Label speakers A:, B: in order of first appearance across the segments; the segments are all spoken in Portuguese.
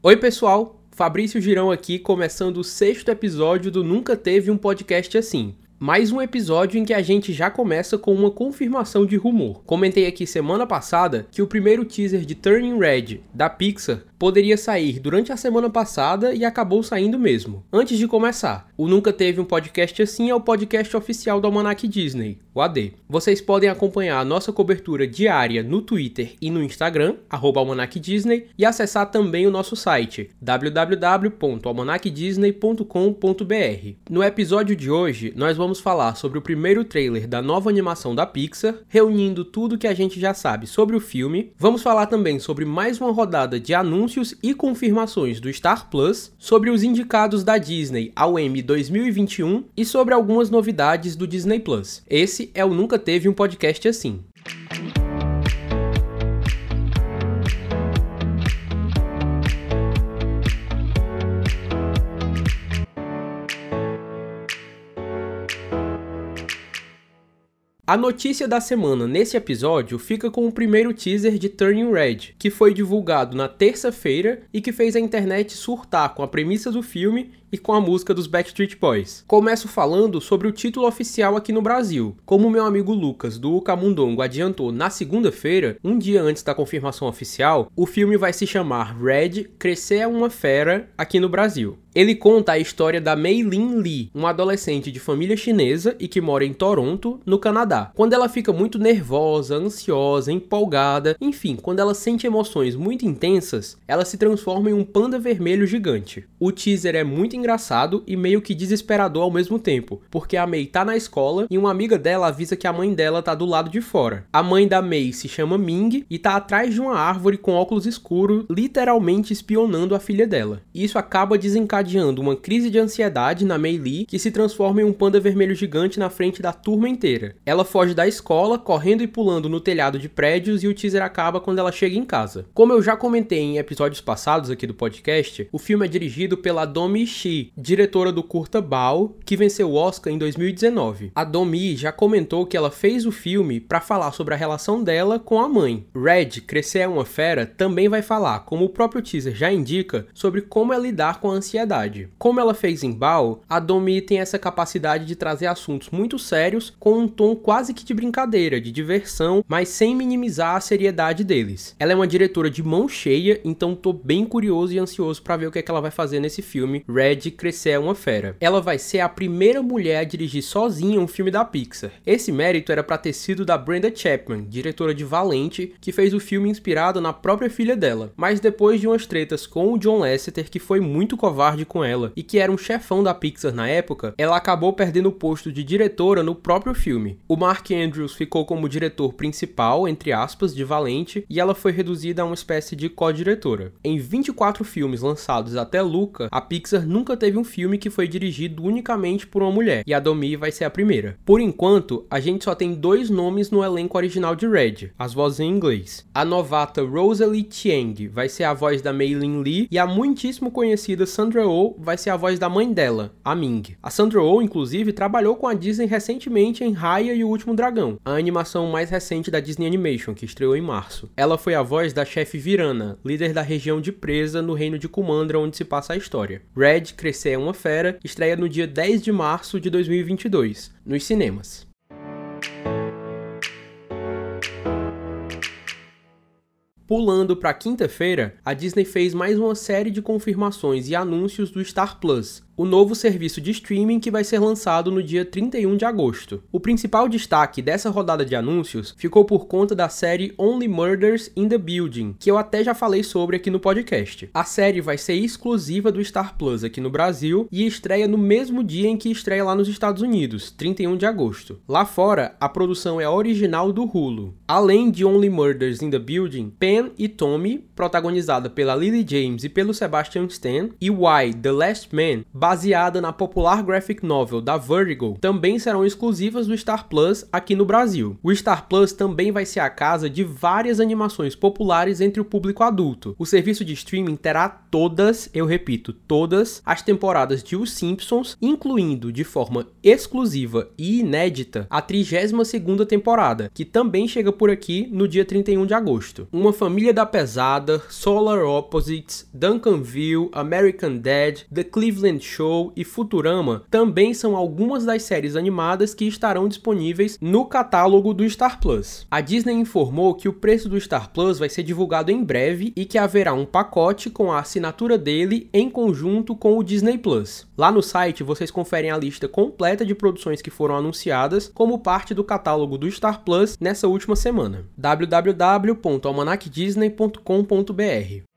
A: Oi, pessoal! Fabrício Girão aqui, começando o sexto episódio do Nunca Teve um Podcast Assim. Mais um episódio em que a gente já começa com uma confirmação de rumor. Comentei aqui semana passada que o primeiro teaser de Turning Red da Pixar poderia sair durante a semana passada e acabou saindo mesmo. Antes de começar, o Nunca Teve um Podcast Assim é o podcast oficial do Almanac Disney, o AD. Vocês podem acompanhar a nossa cobertura diária no Twitter e no Instagram, Disney, e acessar também o nosso site, www.almanacdisney.com.br. No episódio de hoje, nós vamos falar sobre o primeiro trailer da nova animação da Pixar, reunindo tudo que a gente já sabe sobre o filme. Vamos falar também sobre mais uma rodada de anúncios anúncios e confirmações do Star Plus, sobre os indicados da Disney ao Emmy 2021 e sobre algumas novidades do Disney Plus. Esse é o Nunca Teve um Podcast Assim. A notícia da semana nesse episódio fica com o primeiro teaser de Turning Red, que foi divulgado na terça-feira e que fez a internet surtar com a premissa do filme e com a música dos Backstreet Boys. Começo falando sobre o título oficial aqui no Brasil. Como meu amigo Lucas do Camundongo adiantou na segunda-feira, um dia antes da confirmação oficial, o filme vai se chamar Red Crescer é uma Fera aqui no Brasil. Ele conta a história da Mei Lin Lee, uma adolescente de família chinesa e que mora em Toronto, no Canadá. Quando ela fica muito nervosa, ansiosa, empolgada, enfim, quando ela sente emoções muito intensas, ela se transforma em um panda vermelho gigante. O teaser é muito engraçado e meio que desesperador ao mesmo tempo, porque a Mei tá na escola e uma amiga dela avisa que a mãe dela tá do lado de fora. A mãe da Mei se chama Ming e tá atrás de uma árvore com óculos escuros, literalmente espionando a filha dela. Isso acaba desencadeando uma crise de ansiedade na Mei Li, que se transforma em um panda vermelho gigante na frente da turma inteira. Ela foge da escola, correndo e pulando no telhado de prédios, e o teaser acaba quando ela chega em casa. Como eu já comentei em episódios passados aqui do podcast, o filme é dirigido pela Domi Shi, diretora do curta Bao, que venceu o Oscar em 2019. A Domi já comentou que ela fez o filme para falar sobre a relação dela com a mãe. Red, Crescer é uma Fera, também vai falar, como o próprio teaser já indica, sobre como é lidar com a ansiedade. Como ela fez em Bao, a Domi tem essa capacidade de trazer assuntos muito sérios com um tom quase que de brincadeira, de diversão, mas sem minimizar a seriedade deles. Ela é uma diretora de mão cheia, então tô bem curioso e ansioso para ver o que, é que ela vai fazer nesse filme Red Crescer é uma Fera. Ela vai ser a primeira mulher a dirigir sozinha um filme da Pixar. Esse mérito era para ter sido da Brenda Chapman, diretora de Valente, que fez o filme inspirado na própria filha dela. Mas depois de umas tretas com o John Lasseter, que foi muito covarde com ela e que era um chefão da Pixar na época, ela acabou perdendo o posto de diretora no próprio filme. O Mark Andrews ficou como diretor principal, entre aspas, de Valente, e ela foi reduzida a uma espécie de co-diretora. Em 24 filmes lançados até Luca, a Pixar nunca teve um filme que foi dirigido unicamente por uma mulher, e a Domi vai ser a primeira. Por enquanto, a gente só tem dois nomes no elenco original de Red, as vozes em inglês. A novata Rosalie Chiang vai ser a voz da Mei Lin Lee e a muitíssimo conhecida Sandra Oh vai ser a voz da mãe dela, a Ming. A Sandra Oh, inclusive, trabalhou com a Disney recentemente em Raya e o Último Dragão, a animação mais recente da Disney Animation, que estreou em março. Ela foi a voz da chefe Virana, líder da região de Presa no reino de Kumandra, onde se passa a história. Red, Crescer é uma Fera, estreia no dia 10 de março de 2022, nos cinemas. Pulando para quinta-feira, a Disney fez mais uma série de confirmações e anúncios do Star Plus, o novo serviço de streaming que vai ser lançado no dia 31 de agosto. O principal destaque dessa rodada de anúncios ficou por conta da série Only Murders in the Building, que eu até já falei sobre aqui no podcast. A série vai ser exclusiva do Star Plus aqui no Brasil e estreia no mesmo dia em que estreia lá nos Estados Unidos, 31 de agosto. Lá fora, a produção é original do Hulu. Além de Only Murders in the Building, Pen e Tommy, protagonizada pela Lily James e pelo Sebastian Stan, e Why The Last Man, baseada na popular graphic novel da Vertigo, também serão exclusivas do Star Plus aqui no Brasil. O Star Plus também vai ser a casa de várias animações populares entre o público adulto. O serviço de streaming terá todas, eu repito, todas as temporadas de Os Simpsons, incluindo de forma exclusiva e inédita a 32ª temporada, que também chega por aqui no dia 31 de agosto. Uma Família da Pesada, Solar Opposites, Duncanville, American Dad, The Cleveland Show e Futurama também são algumas das séries animadas que estarão disponíveis no catálogo do Star Plus. A Disney informou que o preço do Star Plus vai ser divulgado em breve e que haverá um pacote com a assinatura dele em conjunto com o Disney Plus. Lá no site vocês conferem a lista completa de produções que foram anunciadas como parte do catálogo do Star Plus nessa última semana. www.almanacdisney.com.br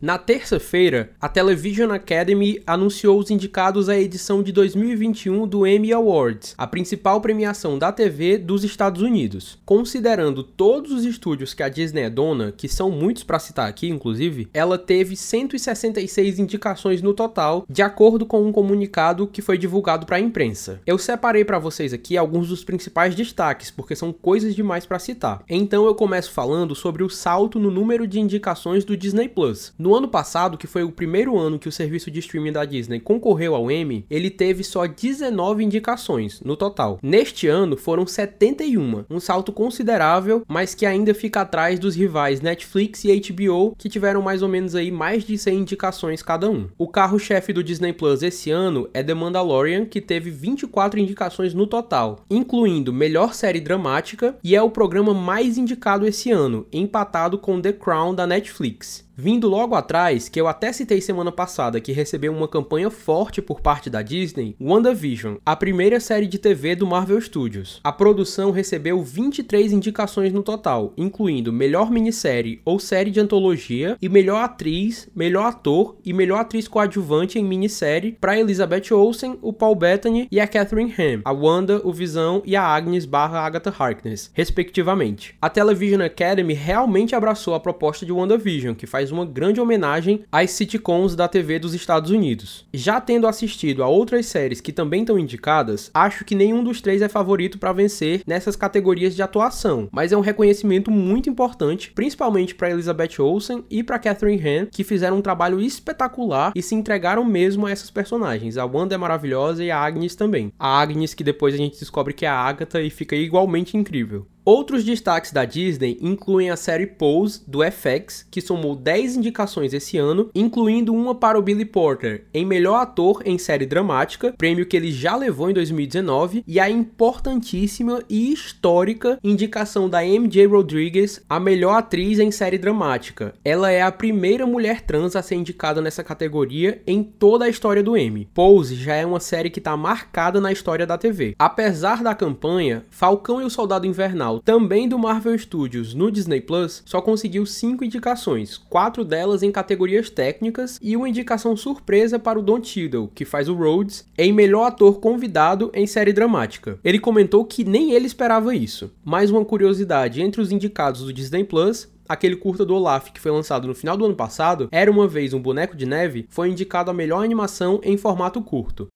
A: Na terça-feira, a Television Academy anunciou os indicados à edição de 2021 do Emmy Awards, a principal premiação da TV dos Estados Unidos. Considerando todos os estúdios que a Disney é dona, que são muitos para citar aqui, inclusive, ela teve 166 indicações no total, de acordo com um comunicado que foi divulgado para a imprensa. Eu separei para vocês aqui alguns dos principais destaques, porque são coisas demais para citar. Então eu começo falando sobre o salto no número de indicações do Disney Plus. No ano passado, que foi o primeiro ano que o serviço de streaming da Disney concorreu ao Emmy, ele teve só 19 indicações no total. Neste ano foram 71, um salto considerável, mas que ainda fica atrás dos rivais Netflix e HBO, que tiveram mais ou menos aí mais de 100 indicações cada um. O carro-chefe do Disney Plus esse ano é The Mandalorian, que teve 24 indicações no total, incluindo melhor série dramática e é o programa mais indicado esse ano, empatado com The Crown da Netflix. Vindo logo atrás, que eu até citei semana passada que recebeu uma campanha forte por parte da Disney, WandaVision, a primeira série de TV do Marvel Studios. A produção recebeu 23 indicações no total, incluindo melhor minissérie ou série de antologia e melhor atriz, melhor ator e melhor atriz coadjuvante em minissérie para Elizabeth Olsen, o Paul Bettany e a Catherine Ham, a Wanda, o Visão e a Agnes barra Agatha Harkness, respectivamente. A Television Academy realmente abraçou a proposta de WandaVision, que faz faz uma grande homenagem às sitcoms da TV dos Estados Unidos. Já tendo assistido a outras séries que também estão indicadas, acho que nenhum dos três é favorito para vencer nessas categorias de atuação, mas é um reconhecimento muito importante, principalmente para Elizabeth Olsen e para Catherine Hahn, que fizeram um trabalho espetacular e se entregaram mesmo a essas personagens. A Wanda é maravilhosa e a Agnes também. A Agnes que depois a gente descobre que é a Agatha e fica igualmente incrível. Outros destaques da Disney incluem a série Pose do FX, que somou 10 indicações esse ano, incluindo uma para o Billy Porter em melhor ator em série dramática, prêmio que ele já levou em 2019, e a importantíssima e histórica indicação da MJ Rodriguez a melhor atriz em série dramática. Ela é a primeira mulher trans a ser indicada nessa categoria em toda a história do Emmy. Pose já é uma série que está marcada na história da TV. Apesar da campanha, Falcão e o Soldado Invernal também do Marvel Studios no Disney Plus, só conseguiu 5 indicações, quatro delas em categorias técnicas e uma indicação surpresa para o Don Cheadle, que faz o Rhodes, em melhor ator convidado em série dramática. Ele comentou que nem ele esperava isso. Mais uma curiosidade, entre os indicados do Disney Plus, aquele curta do Olaf que foi lançado no final do ano passado, Era uma vez um boneco de neve, foi indicado a melhor animação em formato curto.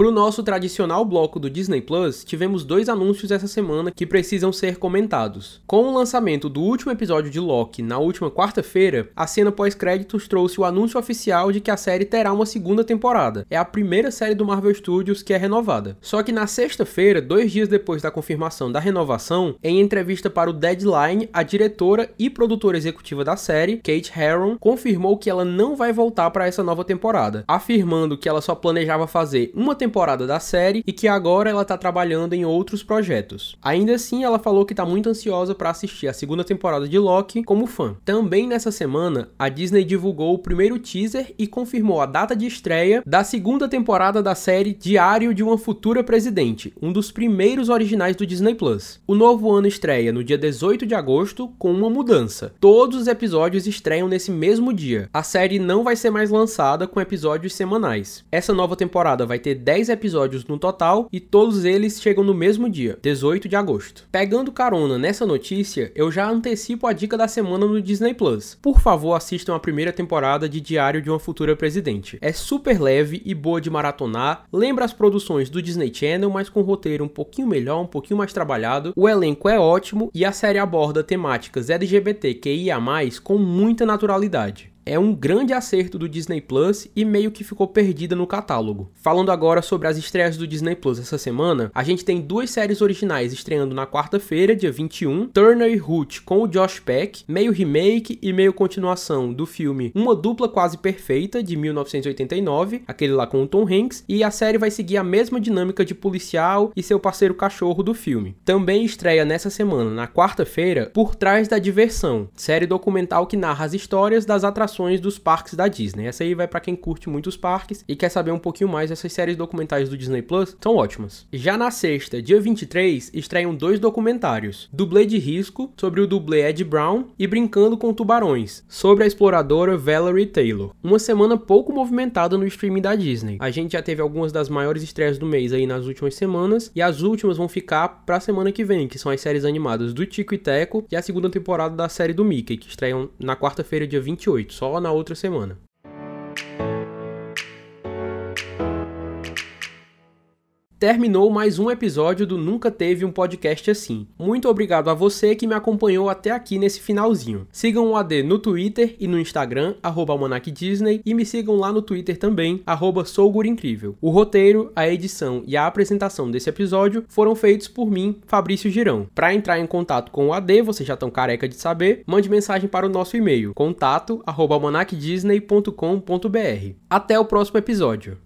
A: Para o nosso tradicional bloco do Disney Plus, tivemos dois anúncios essa semana que precisam ser comentados. Com o lançamento do último episódio de Loki na última quarta-feira, a cena pós-créditos trouxe o anúncio oficial de que a série terá uma segunda temporada. É a primeira série do Marvel Studios que é renovada. Só que na sexta-feira, dois dias depois da confirmação da renovação, em entrevista para o Deadline, a diretora e produtora executiva da série, Kate Herron, confirmou que ela não vai voltar para essa nova temporada, afirmando que ela só planejava fazer uma temporada temporada da série e que agora ela tá trabalhando em outros projetos. Ainda assim, ela falou que tá muito ansiosa para assistir a segunda temporada de Loki como fã. Também nessa semana, a Disney divulgou o primeiro teaser e confirmou a data de estreia da segunda temporada da série Diário de uma Futura Presidente, um dos primeiros originais do Disney Plus. O novo ano estreia no dia 18 de agosto com uma mudança. Todos os episódios estreiam nesse mesmo dia. A série não vai ser mais lançada com episódios semanais. Essa nova temporada vai ter 10 10 episódios no total e todos eles chegam no mesmo dia, 18 de agosto. Pegando carona nessa notícia, eu já antecipo a dica da semana no Disney Plus. Por favor, assistam a primeira temporada de Diário de uma Futura Presidente. É super leve e boa de maratonar, lembra as produções do Disney Channel, mas com um roteiro um pouquinho melhor, um pouquinho mais trabalhado. O elenco é ótimo e a série aborda temáticas LGBTQIA+, com muita naturalidade é um grande acerto do Disney Plus e meio que ficou perdida no catálogo. Falando agora sobre as estreias do Disney Plus essa semana, a gente tem duas séries originais estreando na quarta-feira, dia 21, Turner e Root com o Josh Peck, meio remake e meio continuação do filme Uma Dupla Quase Perfeita, de 1989, aquele lá com o Tom Hanks, e a série vai seguir a mesma dinâmica de policial e seu parceiro cachorro do filme. Também estreia nessa semana, na quarta-feira, Por Trás da Diversão, série documental que narra as histórias das atrações dos parques da Disney. Essa aí vai para quem curte muitos parques e quer saber um pouquinho mais dessas séries documentais do Disney Plus, são ótimas. Já na sexta, dia 23, estreiam dois documentários: Dublê de Risco, sobre o dublê Ed Brown, e Brincando com Tubarões, sobre a exploradora Valerie Taylor. Uma semana pouco movimentada no streaming da Disney. A gente já teve algumas das maiores estreias do mês aí nas últimas semanas, e as últimas vão ficar pra semana que vem, que são as séries animadas do Tico e Teco e a segunda temporada da série do Mickey, que estreiam na quarta-feira, dia 28 só na outra semana. Terminou mais um episódio do Nunca Teve um Podcast Assim. Muito obrigado a você que me acompanhou até aqui nesse finalzinho. Sigam o AD no Twitter e no Instagram, arroba Disney, e me sigam lá no Twitter também, arroba. O roteiro, a edição e a apresentação desse episódio foram feitos por mim, Fabrício Girão. Para entrar em contato com o AD, vocês já estão careca de saber, mande mensagem para o nosso e-mail, contato arroba Até o próximo episódio.